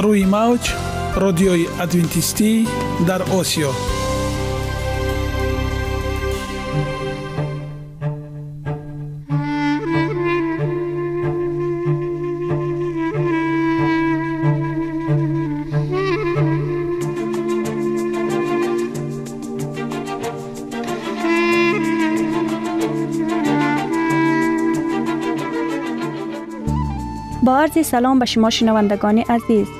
روی موج رادیوی ادوینتیستی در آسیا. با عرض سلام به شما شنوندگان عزیز.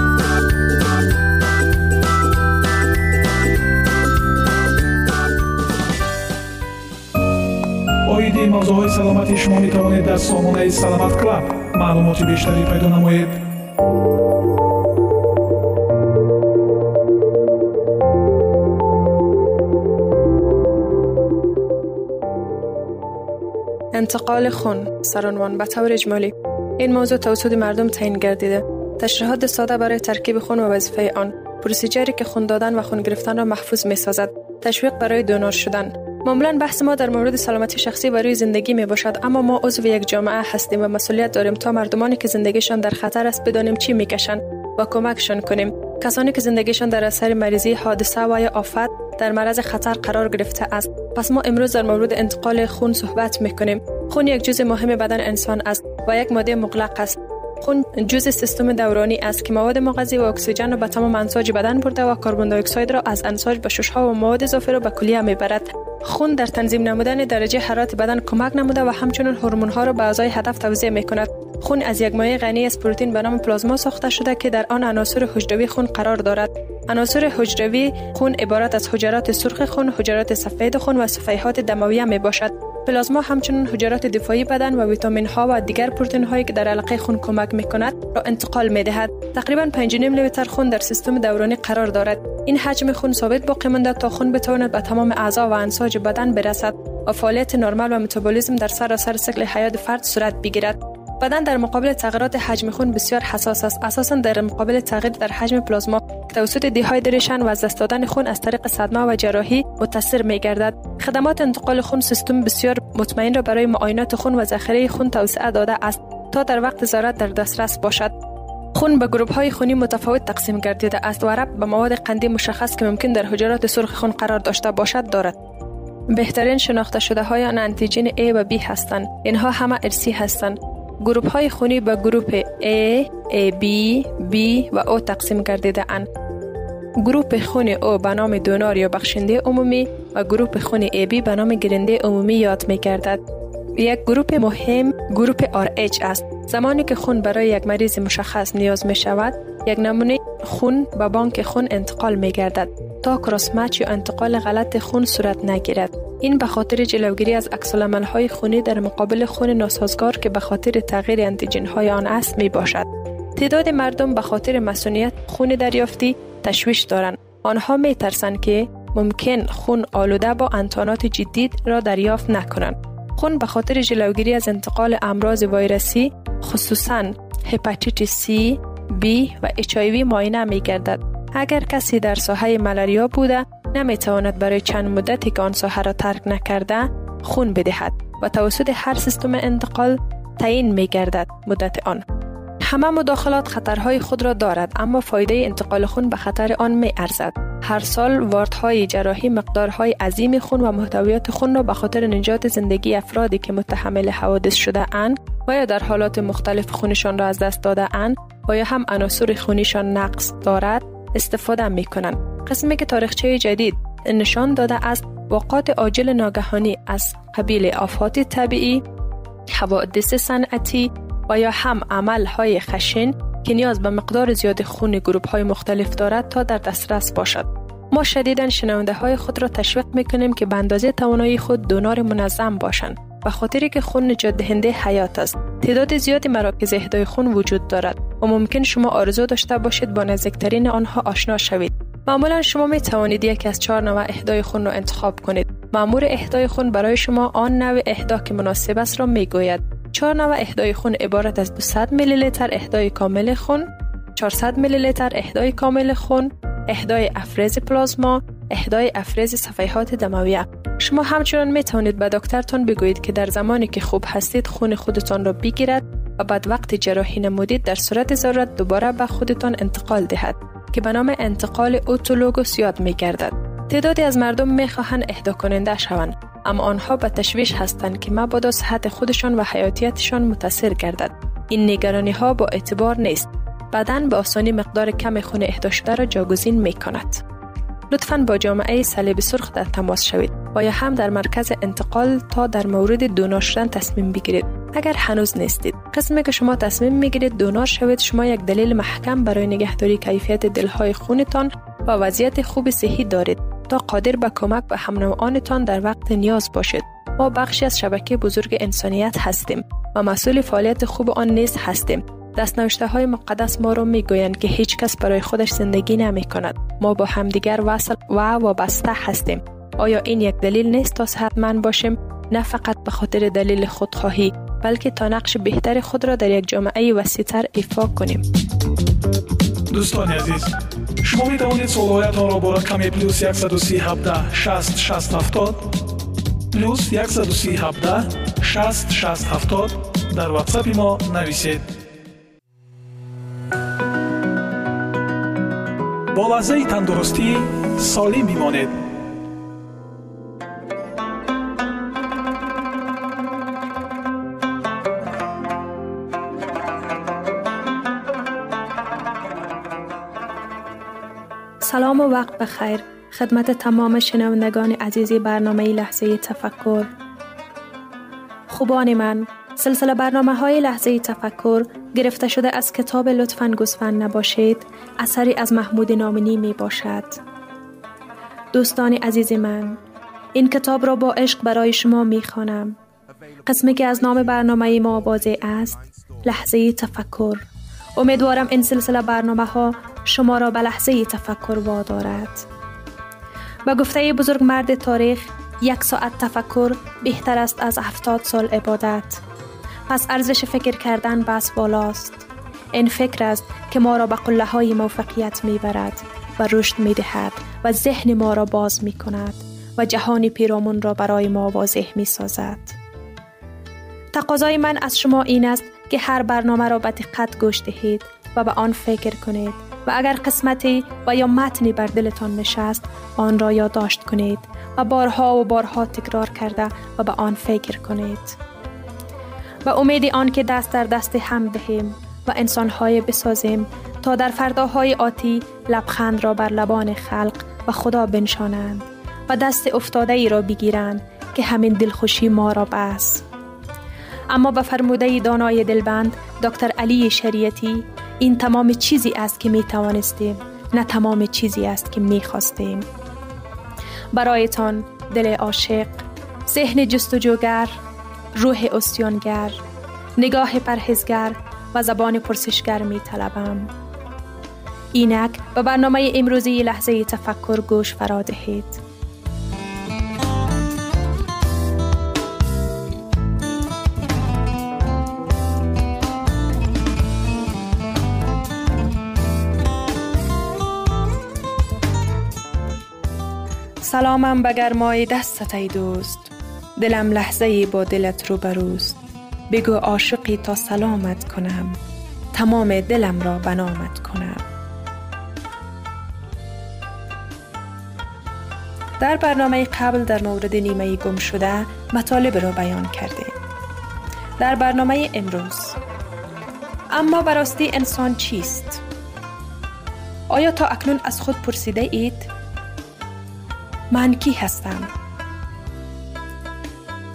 оиди мавзӯъҳои саломатии шумо метавонед дар сомонаи саломат клаб маълумоти бештарӣ пайдо намоед انتقال خون سرانوان به طور اجمالی این موضوع توسط مردم تعیین گردیده تشریحات ساده برای ترکیب خون و وظیفه آن پروسیجری که خون دادن و خون گرفتن را محفوظ می سازد تشویق برای دونور شدن معمولا بحث ما در مورد سلامتی شخصی و روی زندگی می باشد اما ما عضو یک جامعه هستیم و مسئولیت داریم تا مردمانی که زندگیشان در خطر است بدانیم چی می‌کشند و کمکشان کنیم. کسانی که زندگیشان در اثر مریضی حادثه و یا آفت در معرض خطر قرار گرفته است. پس ما امروز در مورد انتقال خون صحبت می‌کنیم خون یک جزء مهم بدن انسان است و یک ماده مغلق است. خون جزء سیستم دورانی است که مواد مغذی و اکسیژن را به تمام انساج بدن برده و کربن دی را از انساج به ششها و مواد اضافه را به کلیه می‌برد. خون در تنظیم نمودن درجه حرارت بدن کمک نموده و همچنین هورمون ها را به اعضای هدف توزیع می کند خون از یک مایع غنی از پروتئین به نام پلازما ساخته شده که در آن عناصر حجروی خون قرار دارد. عناصر حجروی خون عبارت از حجرات سرخ خون حجرات سفید خون و صفیحات دمویه می باشد پلازما همچنین حجرات دفاعی بدن و ویتامین ها و دیگر پروتئین هایی که در علقه خون کمک می کند را انتقال می دهد تقریبا 5.5 لیتر خون در سیستم دورانی قرار دارد. این حجم خون ثابت باقی مانده تا خون بتواند به تمام اعضا و انساج بدن برسد و فعالیت نرمال و متابولیسم در سراسر سکل حیات فرد صورت بگیرد. بدن در مقابل تغییرات حجم خون بسیار حساس است اساسا در مقابل تغییر در حجم پلازما توسط دیهایدریشن و از دست دادن خون از طریق صدمه و جراحی متاثر می گردد خدمات انتقال خون سیستم بسیار مطمئن را برای معاینات خون و ذخیره خون توسعه داده است تا در وقت ضرورت در دسترس باشد خون به گروه های خونی متفاوت تقسیم گردیده است و ربط به مواد قندی مشخص که ممکن در حجرات سرخ خون قرار داشته باشد دارد. بهترین شناخته شده های آن انتیجن A و B هستند. اینها همه ارسی هستند. گروه های خونی به گروه A, AB, B و O تقسیم گردیده اند. گروه خون او به نام دونار یا بخشنده عمومی و گروه خون AB به نام گرنده عمومی یاد می گردد. یک گروه مهم گروه RH است. زمانی که خون برای یک مریض مشخص نیاز می شود، یک نمونه خون به بانک خون انتقال می گردد تا کراس مچ یا انتقال غلط خون صورت نگیرد. این به خاطر جلوگیری از عکس های خونی در مقابل خون ناسازگار که به خاطر تغییر انتیجن های آن است می باشد. تعداد مردم به خاطر مسئولیت خون دریافتی تشویش دارند. آنها می ترسند که ممکن خون آلوده با انتانات جدید را دریافت نکنند. خون به خاطر جلوگیری از انتقال امراض ویروسی خصوصا هپاتیت C، B و HIV معاینه می گردد. اگر کسی در ساحه ملاریا بوده نمی تواند برای چند مدتی که آن ساحه را ترک نکرده خون بدهد و توسط هر سیستم انتقال تعیین می گردد مدت آن. همه مداخلات خطرهای خود را دارد اما فایده انتقال خون به خطر آن می ارزد. هر سال واردهای جراحی مقدارهای عظیم خون و محتویات خون را به خاطر نجات زندگی افرادی که متحمل حوادث شده اند و یا در حالات مختلف خونشان را از دست داده اند و یا هم عناصر خونیشان نقص دارد استفاده می کنند. قسمی که تاریخچه جدید نشان داده است وقات عاجل ناگهانی از قبیل آفات طبیعی، حوادث صنعتی و یا هم عمل های خشن که نیاز به مقدار زیاد خون گروپ های مختلف دارد تا در دسترس باشد. ما شدیدا شنونده های خود را تشویق می کنیم که به اندازه توانایی خود دونار منظم باشند و خاطری که خون نجات دهنده حیات است. تعداد زیادی مراکز اهدای خون وجود دارد و ممکن شما آرزو داشته باشید با نزدیکترین آنها آشنا شوید. معمولا شما می توانید یکی از چهار نوع اهدای خون را انتخاب کنید. مامور اهدای خون برای شما آن نوع اهدا که مناسب است را می گوید. چهار نوع اهدای خون عبارت از 200 میلی لیتر اهدای کامل خون، 400 میلی لیتر اهدای کامل خون، اهدای افرز پلازما، اهدای افرز صفحات دمویه. شما همچنان می توانید به دکترتان بگویید که در زمانی که خوب هستید خون خودتان را بگیرد و بعد وقت جراحی نمودید در صورت ضرورت دوباره به خودتان انتقال دهد که به نام انتقال اوتولوگوس یاد می گردد. تعدادی از مردم می خواهند اهدا کننده شوند اما آنها به تشویش هستند که مبادا صحت خودشان و حیاتیتشان متاثر گردد این نگرانی ها با اعتبار نیست بدن به آسانی مقدار کم خون اهدا شده را جاگزین می کند لطفا با جامعه صلیب سرخ در تماس شوید. و یا هم در مرکز انتقال تا در مورد دونار شدن تصمیم بگیرید. اگر هنوز نیستید. قسمی که شما تصمیم می‌گیرید دونار شوید شما یک دلیل محکم برای نگهداری کیفیت دلهای خونتان و وضعیت خوب صحی دارید تا قادر به کمک به هم آنتان در وقت نیاز باشید. ما بخشی از شبکه بزرگ انسانیت هستیم و مسئول فعالیت خوب آن نیز هستیم. دستنوشته های مقدس ما را می گویند که هیچ کس برای خودش زندگی نمی کند. ما با همدیگر وصل و وابسته هستیم. آیا این یک دلیل نیست تا صحتمند باشیم؟ نه فقط به خاطر دلیل خودخواهی بلکه تا نقش بهتر خود را در یک جامعه وسیعتر ایفا کنیم. دوستان عزیز شما می توانید سوالایتان را با رقم پلوس 137 60 60 70 پلوس 137 60 60 70 در واتساپ ما نویسید. бо лаҳзаи тандурустӣ солим бимонед سلام و وقت بخیر خدمت تمام شنوندگان عزیزی برنامه لحظه تفکر خوبان من سلسله برنامه های لحظه تفکر گرفته شده از کتاب لطفا گسفن نباشید اثری از محمود نامنی می باشد دوستان عزیز من این کتاب را با عشق برای شما می خوانم قسمی که از نام برنامه ما واضح است لحظه تفکر امیدوارم این سلسله برنامه ها شما را به لحظه تفکر وادارد. به گفته بزرگ مرد تاریخ یک ساعت تفکر بهتر است از هفتاد سال عبادت. پس ارزش فکر کردن بس بالاست. این فکر است که ما را به قله های موفقیت می برد و رشد می دهد و ذهن ما را باز می کند و جهان پیرامون را برای ما واضح می سازد. تقاضای من از شما این است که هر برنامه را به دقت گوش دهید و به آن فکر کنید و اگر قسمتی و یا متنی بر دلتان نشست آن را یادداشت کنید و بارها و بارها تکرار کرده و به آن فکر کنید و امید آن که دست در دست هم دهیم و انسانهای بسازیم تا در فرداهای آتی لبخند را بر لبان خلق و خدا بنشانند و دست افتاده ای را بگیرند که همین دلخوشی ما را بس. اما به فرموده دانای دلبند دکتر علی شریعتی این تمام چیزی است که می توانستیم نه تمام چیزی است که می خواستیم. برایتان دل عاشق ذهن جستجوگر روح استیانگر نگاه پرهزگر و زبان پرسشگر می طلبم. اینک به برنامه امروزی لحظه تفکر گوش فرا دهید. سلامم به گرمای دستت ای دوست دلم لحظه با دلت رو بروست بگو عاشقی تا سلامت کنم تمام دلم را بنامت کنم در برنامه قبل در مورد نیمه گم شده مطالب را بیان کردیم در برنامه امروز اما براستی انسان چیست؟ آیا تا اکنون از خود پرسیده اید؟ من کی هستم؟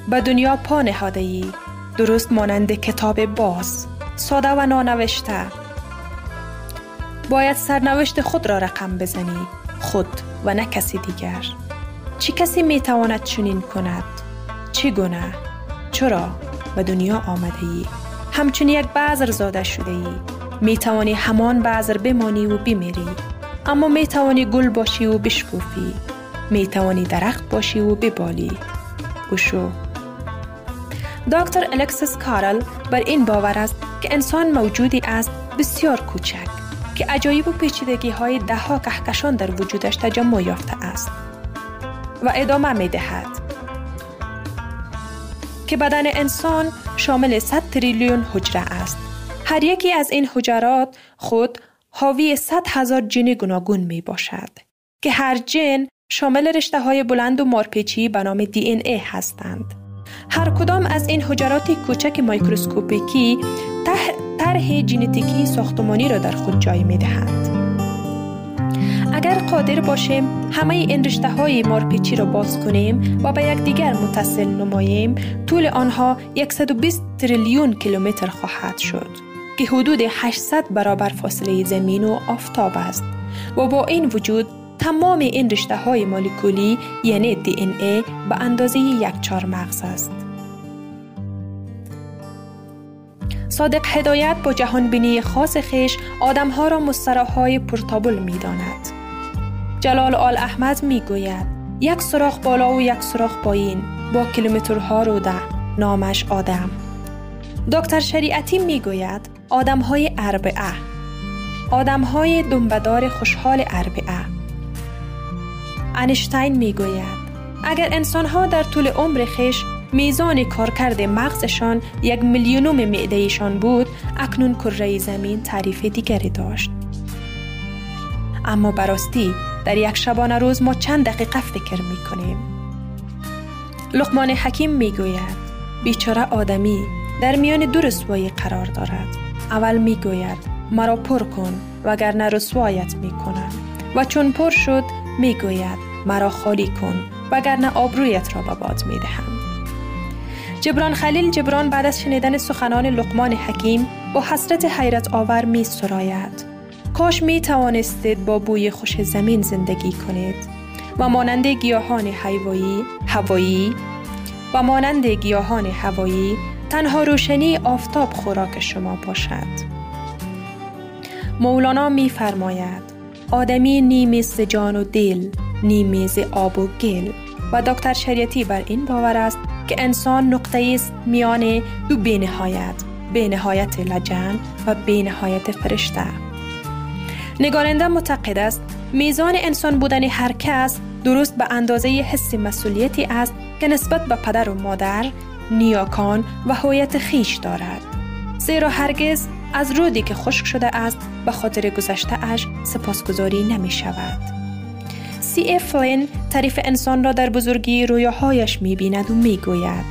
به دنیا پا نهاده ای. درست مانند کتاب باز. ساده و نانوشته. باید سرنوشت خود را رقم بزنی. خود و نه کسی دیگر. چی کسی می تواند چنین کند؟ چی گناه؟ چرا به دنیا آمده ای؟ همچون یک بذر زاده شده ای. می توانی همان بذر بمانی و بمیری. اما می توانی گل باشی و بشکوفی. می توانی درخت باشی و ببالی. گوشو دکتر الکسیس کارل بر این باور است که انسان موجودی است بسیار کوچک که عجایب و پیچیدگی های ده ها کهکشان در وجودش تجمع یافته است و ادامه می دهد که بدن انسان شامل 100 تریلیون حجره است هر یکی از این حجرات خود حاوی 100 هزار جن گوناگون می باشد که هر جن شامل رشته های بلند و مارپیچی به نام دی این ای هستند. هر کدام از این حجرات کوچک مایکروسکوپیکی طرح ژنتیکی ساختمانی را در خود جای می دهند. اگر قادر باشیم همه این رشته های مارپیچی را باز کنیم و به یکدیگر متصل نماییم طول آنها 120 تریلیون کیلومتر خواهد شد که حدود 800 برابر فاصله زمین و آفتاب است و با این وجود تمام این رشته های مولکولی یعنی دی این ای به اندازه یک چار مغز است. صادق هدایت با جهانبینی خاص خیش آدمها را مستراهای پرتابل می داند. جلال آل احمد می گوید یک سراخ بالا و یک سراخ پایین با کیلومترها رو ده نامش آدم. دکتر شریعتی می گوید آدم های اربعه آدم های دنبدار خوشحال اربعه انشتین می گوید اگر انسان ها در طول عمر خیش میزان کارکرد مغزشان یک میلیونوم معدهشان بود اکنون کره زمین تعریف دیگری داشت. اما براستی در یک شبانه روز ما چند دقیقه فکر می کنیم لقمان حکیم می گوید بیچاره آدمی در میان دو رسوایی قرار دارد. اول می گوید مرا پر کن وگرنه رسوایت می کنم و چون پر شد می گوید مرا خالی کن وگرنه آبرویت را به باد می دهم. جبران خلیل جبران بعد از شنیدن سخنان لقمان حکیم با حسرت حیرت آور می سراید. کاش می توانستید با بوی خوش زمین زندگی کنید و مانند گیاهان حیوایی هوایی و مانند گیاهان هوایی تنها روشنی آفتاب خوراک شما باشد. مولانا می فرماید آدمی نیمیست جان و دل نیمیز آب و گل و دکتر شریعتی بر این باور است که انسان نقطه است میان دو بینهایت بینهایت لجن و بینهایت فرشته نگارنده معتقد است میزان انسان بودن هر کس درست به اندازه حس مسئولیتی است که نسبت به پدر و مادر، نیاکان و هویت خیش دارد. زیرا هرگز از رودی که خشک شده است به خاطر گذشته اش سپاسگزاری نمی شود. سی اف فلین تعریف انسان را در بزرگی رویاهایش می بیند و می گوید.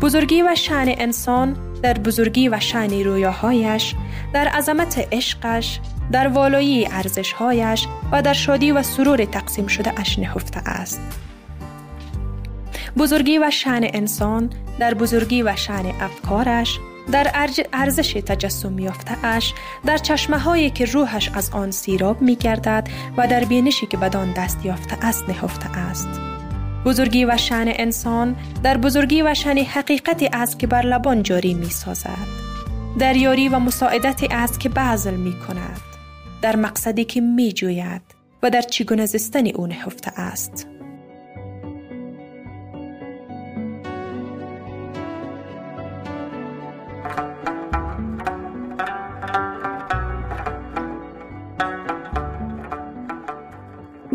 بزرگی و شعن انسان در بزرگی و شعن رویاهایش، در عظمت عشقش، در والایی ارزشهایش و در شادی و سرور تقسیم شده اش نهفته است. بزرگی و شعن انسان در بزرگی و شعن افکارش، در ارزش تجسم یافته اش در چشمه هایی که روحش از آن سیراب می گردد و در بینشی که بدان دست یافته است نهفته است. بزرگی و شن انسان در بزرگی و شن حقیقتی است که بر لبان جاری می سازد. در یاری و مساعدتی است که بعضل می کند. در مقصدی که می جوید و در چگونه زستن او نهفته است.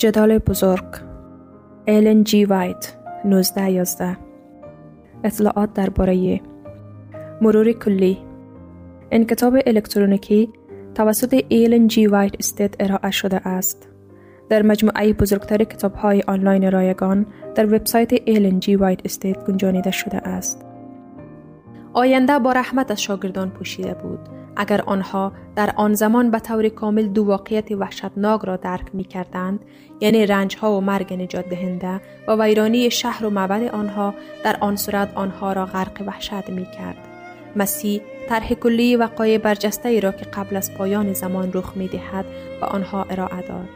جدال بزرگ. ایلن جی وایت 1911 اطلاعات درباره مرور کلی. این کتاب الکترونیکی توسط ایلن جی وایت استیت ارائه شده است. در مجموعه بزرگتر کتاب های آنلاین رایگان در وبسایت ایلن جی وایت استیت گنجانیده شده است. آینده با رحمت از شاگردان پوشیده بود. اگر آنها در آن زمان به طور کامل دو واقعیت وحشتناک را درک می کردند یعنی رنج ها و مرگ نجات دهنده و ویرانی شهر و معبد آنها در آن صورت آنها را غرق وحشت می کرد. مسیح طرح کلی وقایع برجسته ای را که قبل از پایان زمان رخ می دهد و آنها ارائه داد.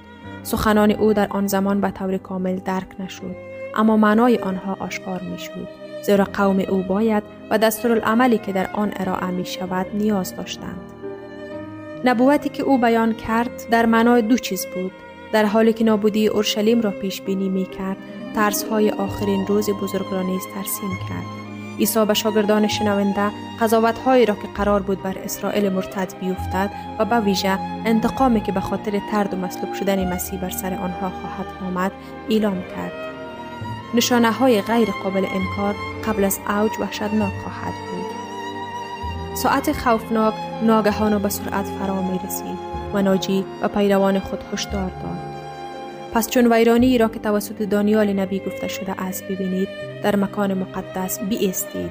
سخنان او در آن زمان به طور کامل درک نشد اما معنای آنها آشکار می شد. زیرا قوم او باید و دستورالعملی که در آن ارائه می شود نیاز داشتند. نبوتی که او بیان کرد در معنای دو چیز بود. در حالی که نابودی اورشلیم را پیش بینی می کرد، ترس های آخرین روز بزرگ را نیز ترسیم کرد. عیسی به شاگردان شنونده قضاوت هایی را که قرار بود بر اسرائیل مرتد بیفتد و به ویژه انتقامی که به خاطر ترد و مسلوب شدن مسیح بر سر آنها خواهد آمد اعلام کرد. نشانه های غیر قابل انکار قبل از اوج وحشتناک خواهد بود. ساعت خوفناک ناگهان و به سرعت فرا می رسید و ناجی و پیروان خود هشدار داد. پس چون ویرانی را که توسط دانیال نبی گفته شده است ببینید در مکان مقدس بیستید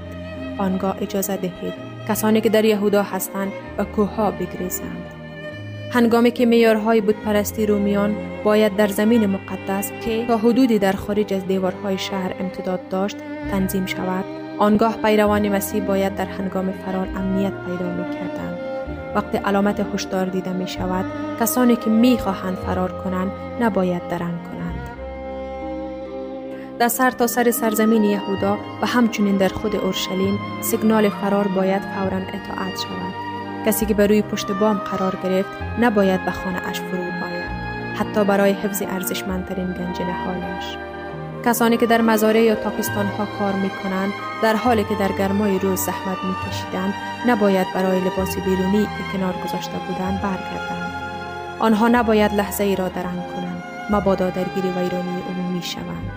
آنگاه اجازه دهید کسانی که در یهودا هستند و کوه بگریزند هنگامی که میارهای پرستی رومیان باید در زمین مقدس که تا حدودی در خارج از دیوارهای شهر امتداد داشت تنظیم شود آنگاه پیروان مسیح باید در هنگام فرار امنیت پیدا می کردند. وقتی علامت هشدار دیده می شود کسانی که می خواهند فرار کنند نباید درنگ کنند در سر تا سر سرزمین یهودا و همچنین در خود اورشلیم سیگنال فرار باید فورا اطاعت شود کسی که بر روی پشت بام قرار گرفت نباید به خانه اش فرو آید حتی برای حفظ ارزشمندترین گنجنه هایش کسانی که در مزارع یا تاکستان ها کار می کنند در حالی که در گرمای روز زحمت می کشیدند نباید برای لباس بیرونی که کنار گذاشته بودند برگردند. آنها نباید لحظه ای را درنگ کنند مبادا درگیر ویرانی عمومی شوند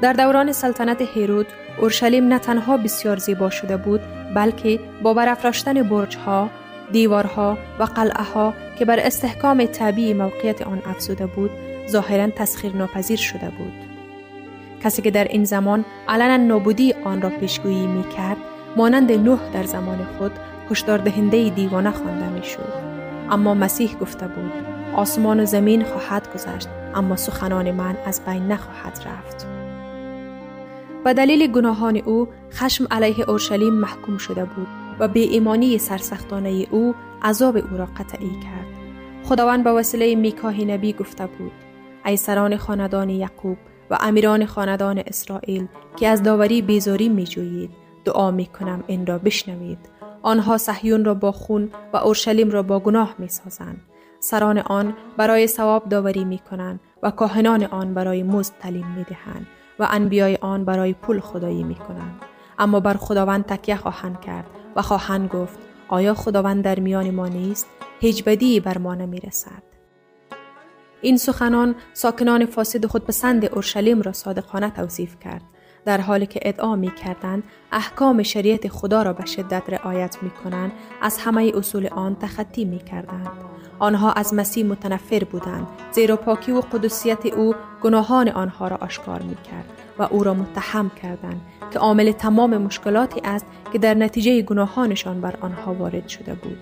در دوران سلطنت هیرود اورشلیم نه تنها بسیار زیبا شده بود بلکه با برافراشتن برج ها دیوارها و قلعه ها که بر استحکام طبیعی موقعیت آن افزوده بود ظاهرا تسخیر ناپذیر شده بود. کسی که در این زمان علنا نابودی آن را پیشگویی می کرد مانند نوح در زمان خود هشدار دهنده دیوانه خوانده می شود. اما مسیح گفته بود آسمان و زمین خواهد گذشت اما سخنان من از بین نخواهد رفت. به دلیل گناهان او خشم علیه اورشلیم محکوم شده بود. و به ایمانی سرسختانه او عذاب او را قطعی کرد. خداوند به وسیله میکاه نبی گفته بود ای سران خاندان یعقوب و امیران خاندان اسرائیل که از داوری بیزاری می جویید دعا می کنم این را بشنوید آنها صهیون را با خون و اورشلیم را با گناه می سازند. سران آن برای ثواب داوری می کنند و کاهنان آن برای مزد تعلیم می دهند و انبیای آن برای پول خدایی می کنند. اما بر خداوند تکیه خواهند کرد و خواهند گفت آیا خداوند در میان ما نیست؟ هیچ بدی بر ما نمی رسد. این سخنان ساکنان فاسد خودپسند اورشلیم را صادقانه توصیف کرد در حالی که ادعا می کردند احکام شریعت خدا را به شدت رعایت می کنند از همه اصول آن تخطی می کردند. آنها از مسیح متنفر بودند زیرا پاکی و قدسیت او گناهان آنها را آشکار می کرد و او را متهم کردند که عامل تمام مشکلاتی است که در نتیجه گناهانشان بر آنها وارد شده بود.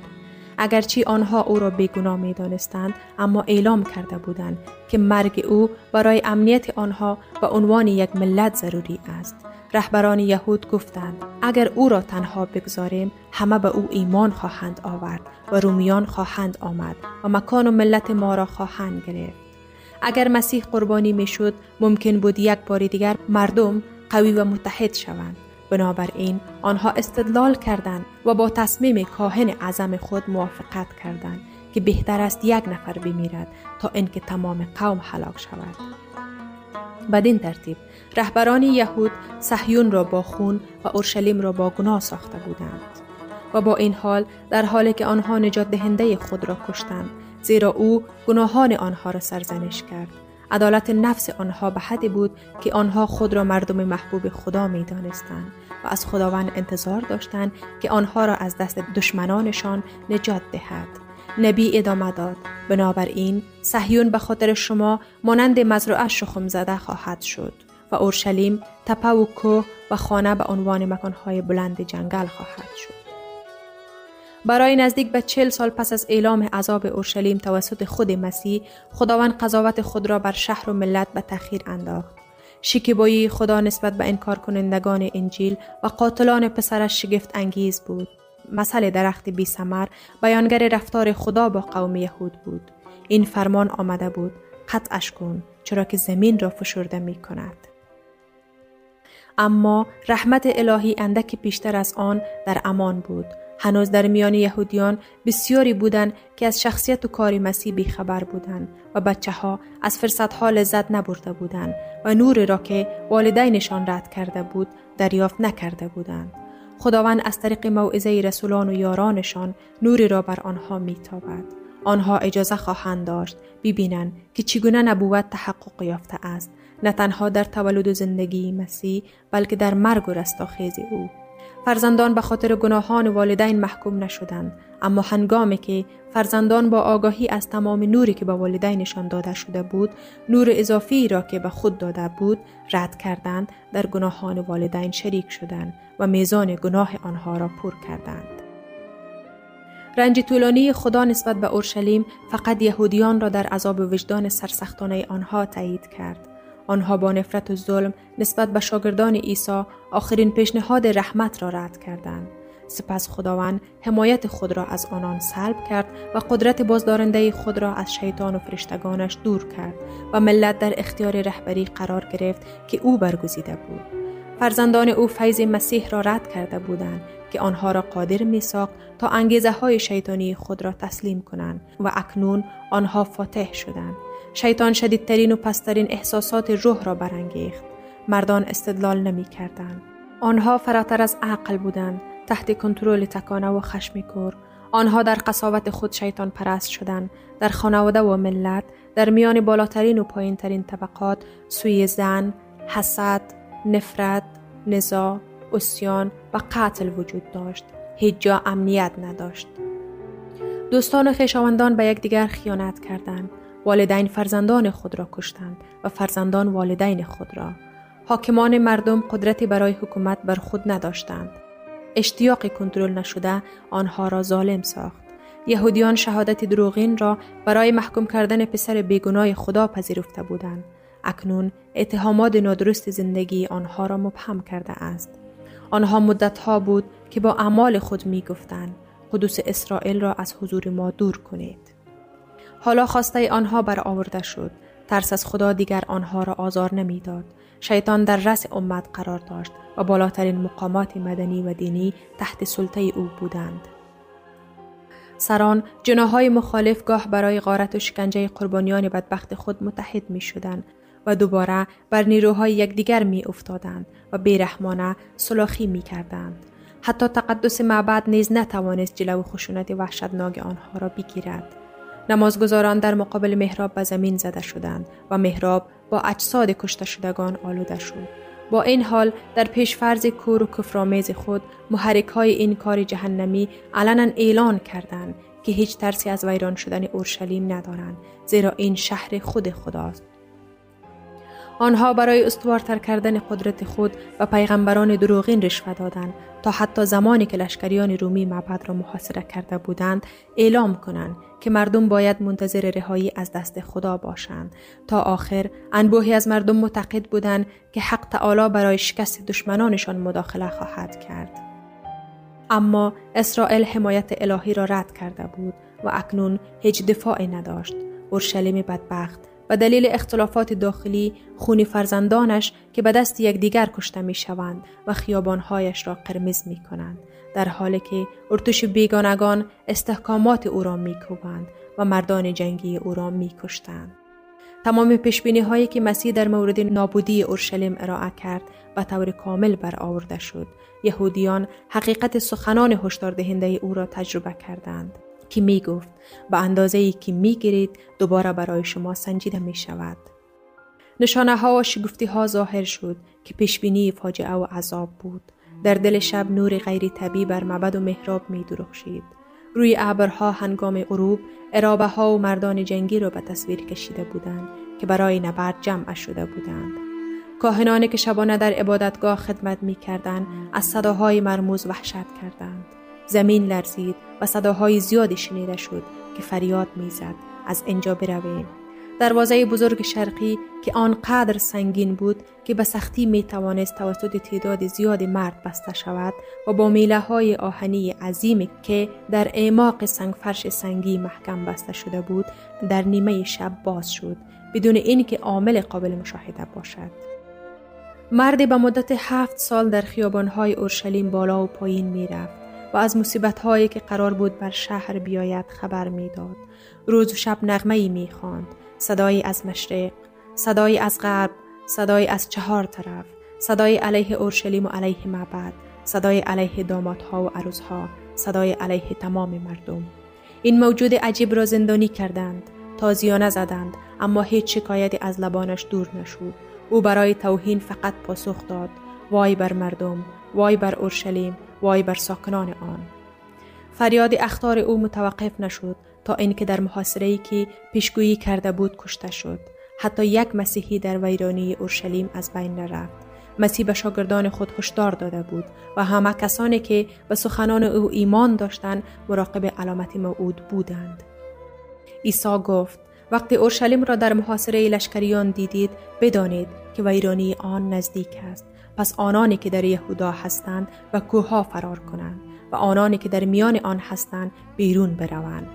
اگرچه آنها او را بیگناه می دانستند اما اعلام کرده بودند که مرگ او برای امنیت آنها و عنوان یک ملت ضروری است. رهبران یهود گفتند اگر او را تنها بگذاریم همه به او ایمان خواهند آورد و رومیان خواهند آمد و مکان و ملت ما را خواهند گرفت. اگر مسیح قربانی می شد ممکن بود یک بار دیگر مردم قوی و متحد شوند. بنابراین آنها استدلال کردند و با تصمیم کاهن اعظم خود موافقت کردند که بهتر است یک نفر بمیرد تا اینکه تمام قوم هلاک شود بدین ترتیب رهبران یهود صهیون را با خون و اورشلیم را با گناه ساخته بودند و با این حال در حالی که آنها نجات دهنده خود را کشتند زیرا او گناهان آنها را سرزنش کرد عدالت نفس آنها به حدی بود که آنها خود را مردم محبوب خدا می دانستند و از خداوند انتظار داشتند که آنها را از دست دشمنانشان نجات دهد. نبی ادامه داد بنابراین صهیون به خاطر شما مانند مزرعه شخم زده خواهد شد و اورشلیم تپه و کوه و خانه به عنوان مکانهای بلند جنگل خواهد شد برای نزدیک به چل سال پس از اعلام عذاب اورشلیم توسط خود مسیح خداوند قضاوت خود را بر شهر و ملت به تأخیر انداخت. شکیبایی خدا نسبت به انکار کنندگان انجیل و قاتلان پسرش شگفت انگیز بود. مسئله درخت بی سمر بیانگر رفتار خدا با قوم یهود بود. این فرمان آمده بود. قطعش کن چرا که زمین را فشرده می کند. اما رحمت الهی اندک بیشتر از آن در امان بود. هنوز در میان یهودیان بسیاری بودند که از شخصیت و کار مسیح بیخبر بودند و بچه ها از فرصت ها لذت نبرده بودند و نور را که والدینشان رد کرده بود دریافت نکرده بودند. خداوند از طریق موعظه رسولان و یارانشان نوری را بر آنها میتابد. آنها اجازه خواهند داشت ببینند که چگونه نبوت تحقق یافته است نه تنها در تولد و زندگی مسیح بلکه در مرگ و رستاخیز او فرزندان به خاطر گناهان والدین محکوم نشدند. اما هنگامی که فرزندان با آگاهی از تمام نوری که به والدینشان داده شده بود نور اضافی را که به خود داده بود رد کردند در گناهان والدین شریک شدند و میزان گناه آنها را پر کردند. رنج طولانی خدا نسبت به اورشلیم فقط یهودیان را در عذاب وجدان سرسختانه آنها تایید کرد. آنها با نفرت و ظلم نسبت به شاگردان عیسی آخرین پیشنهاد رحمت را رد کردند. سپس خداوند حمایت خود را از آنان سلب کرد و قدرت بازدارنده خود را از شیطان و فرشتگانش دور کرد و ملت در اختیار رهبری قرار گرفت که او برگزیده بود. فرزندان او فیض مسیح را رد کرده بودند که آنها را قادر می ساخت تا انگیزه های شیطانی خود را تسلیم کنند و اکنون آنها فاتح شدند. شیطان شدیدترین و پسترین احساسات روح را برانگیخت مردان استدلال نمی کردن. آنها فراتر از عقل بودند تحت کنترل تکانه و خشمکور آنها در قصاوت خود شیطان پرست شدند در خانواده و ملت در میان بالاترین و پایینترین طبقات سوی زن حسد نفرت نزاع اسیان و قتل وجود داشت. هیچ جا امنیت نداشت. دوستان و خویشاوندان به یکدیگر خیانت کردند. والدین فرزندان خود را کشتند و فرزندان والدین خود را. حاکمان مردم قدرتی برای حکومت بر خود نداشتند. اشتیاق کنترل نشده آنها را ظالم ساخت. یهودیان شهادت دروغین را برای محکوم کردن پسر بیگناه خدا پذیرفته بودند. اکنون اتهامات نادرست زندگی آنها را مبهم کرده است آنها مدتها بود که با اعمال خود می گفتند قدوس اسرائیل را از حضور ما دور کنید حالا خواسته آنها برآورده شد ترس از خدا دیگر آنها را آزار نمی‌داد. شیطان در رس امت قرار داشت و بالاترین مقامات مدنی و دینی تحت سلطه او بودند. سران جناهای مخالف گاه برای غارت و شکنجه قربانیان بدبخت خود متحد می شدن و دوباره بر نیروهای یکدیگر می افتادند و بیرحمانه سلاخی می کردند. حتی تقدس معبد نیز نتوانست جلو خشونت وحشتناک آنها را بگیرد. نمازگزاران در مقابل محراب به زمین زده شدند و محراب با اجساد کشته شدگان آلوده شد. با این حال در پیش فرض کور و کفرآمیز خود محرک های این کار جهنمی علنا اعلان کردند که هیچ ترسی از ویران شدن اورشلیم ندارند زیرا این شهر خود خداست آنها برای استوارتر کردن قدرت خود و پیغمبران دروغین رشوه دادند تا حتی زمانی که لشکریان رومی معبد را محاصره کرده بودند اعلام کنند که مردم باید منتظر رهایی از دست خدا باشند. تا آخر انبوهی از مردم معتقد بودند که حق تعالی برای شکست دشمنانشان مداخله خواهد کرد. اما اسرائیل حمایت الهی را رد کرده بود و اکنون هیچ دفاعی نداشت. اورشلیم بدبخت و دلیل اختلافات داخلی خونی فرزندانش که به دست یکدیگر کشته می شوند و خیابانهایش را قرمز می کنند در حالی که ارتش بیگانگان استحکامات او را می کوبند و مردان جنگی او را می کشتند. تمام پیشبینی هایی که مسیح در مورد نابودی اورشلیم ارائه کرد و طور کامل برآورده شد یهودیان حقیقت سخنان هشدار دهنده او را تجربه کردند که می گفت به اندازه ای که می گیرید دوباره برای شما سنجیده می شود. نشانه ها و شگفتی ها ظاهر شد که پیشبینی فاجعه و عذاب بود. در دل شب نور غیر طبیعی بر مبد و محراب می درخشید. روی ابرها هنگام غروب ارابه ها و مردان جنگی را به تصویر کشیده بودند که برای نبرد جمع شده بودند. کاهنانی که شبانه در عبادتگاه خدمت می کردند از صداهای مرموز وحشت کردند. زمین لرزید و صداهای زیادی شنیده شد که فریاد می‌زد. از اینجا برویم. دروازه بزرگ شرقی که آنقدر سنگین بود که به سختی می توانست توسط تعداد زیاد مرد بسته شود و با میله های آهنی عظیمی که در اعماق سنگفرش سنگی محکم بسته شده بود در نیمه شب باز شد بدون اینکه عامل قابل مشاهده باشد. مردی به مدت هفت سال در خیابانهای اورشلیم بالا و پایین می رفت و از مصیبت هایی که قرار بود بر شهر بیاید خبر می‌داد. روز و شب نغمه ای می خواند. صدایی از مشرق، صدایی از غرب، صدایی از چهار طرف، صدای علیه اورشلیم و علیه معبد، صدای علیه دامادها و عروسها، صدای علیه تمام مردم. این موجود عجیب را زندانی کردند، تازیانه زدند، اما هیچ شکایتی از لبانش دور نشد. او برای توهین فقط پاسخ داد، وای بر مردم، وای بر اورشلیم، وای بر ساکنان آن. فریاد اختار او متوقف نشد تا اینکه در محاصره که پیشگویی کرده بود کشته شد. حتی یک مسیحی در ویرانی اورشلیم از بین نرفت. مسیح به شاگردان خود هشدار داده بود و همه کسانی که به سخنان او ایمان داشتند مراقب علامت موعود بودند. عیسی گفت وقتی اورشلیم را در محاصره لشکریان دیدید بدانید که ویرانی آن نزدیک است. پس آنانی که در یهودا هستند و کوها فرار کنند و آنانی که در میان آن هستند بیرون بروند.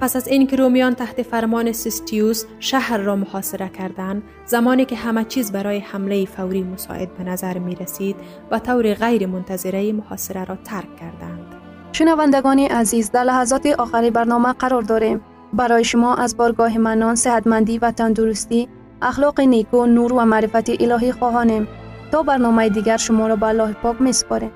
پس از اینکه رومیان تحت فرمان سیستیوس شهر را محاصره کردند زمانی که همه چیز برای حمله فوری مساعد به نظر می رسید و طور غیر منتظره محاصره را ترک کردند. شنوندگان عزیز در لحظات آخری برنامه قرار داریم. برای شما از بارگاه منان صحتمندی و تندرستی اخلاق نیکو نور و معرفت الهی خواهانیم. تا برنامه دیگر شما را به الله پاک می سپاریم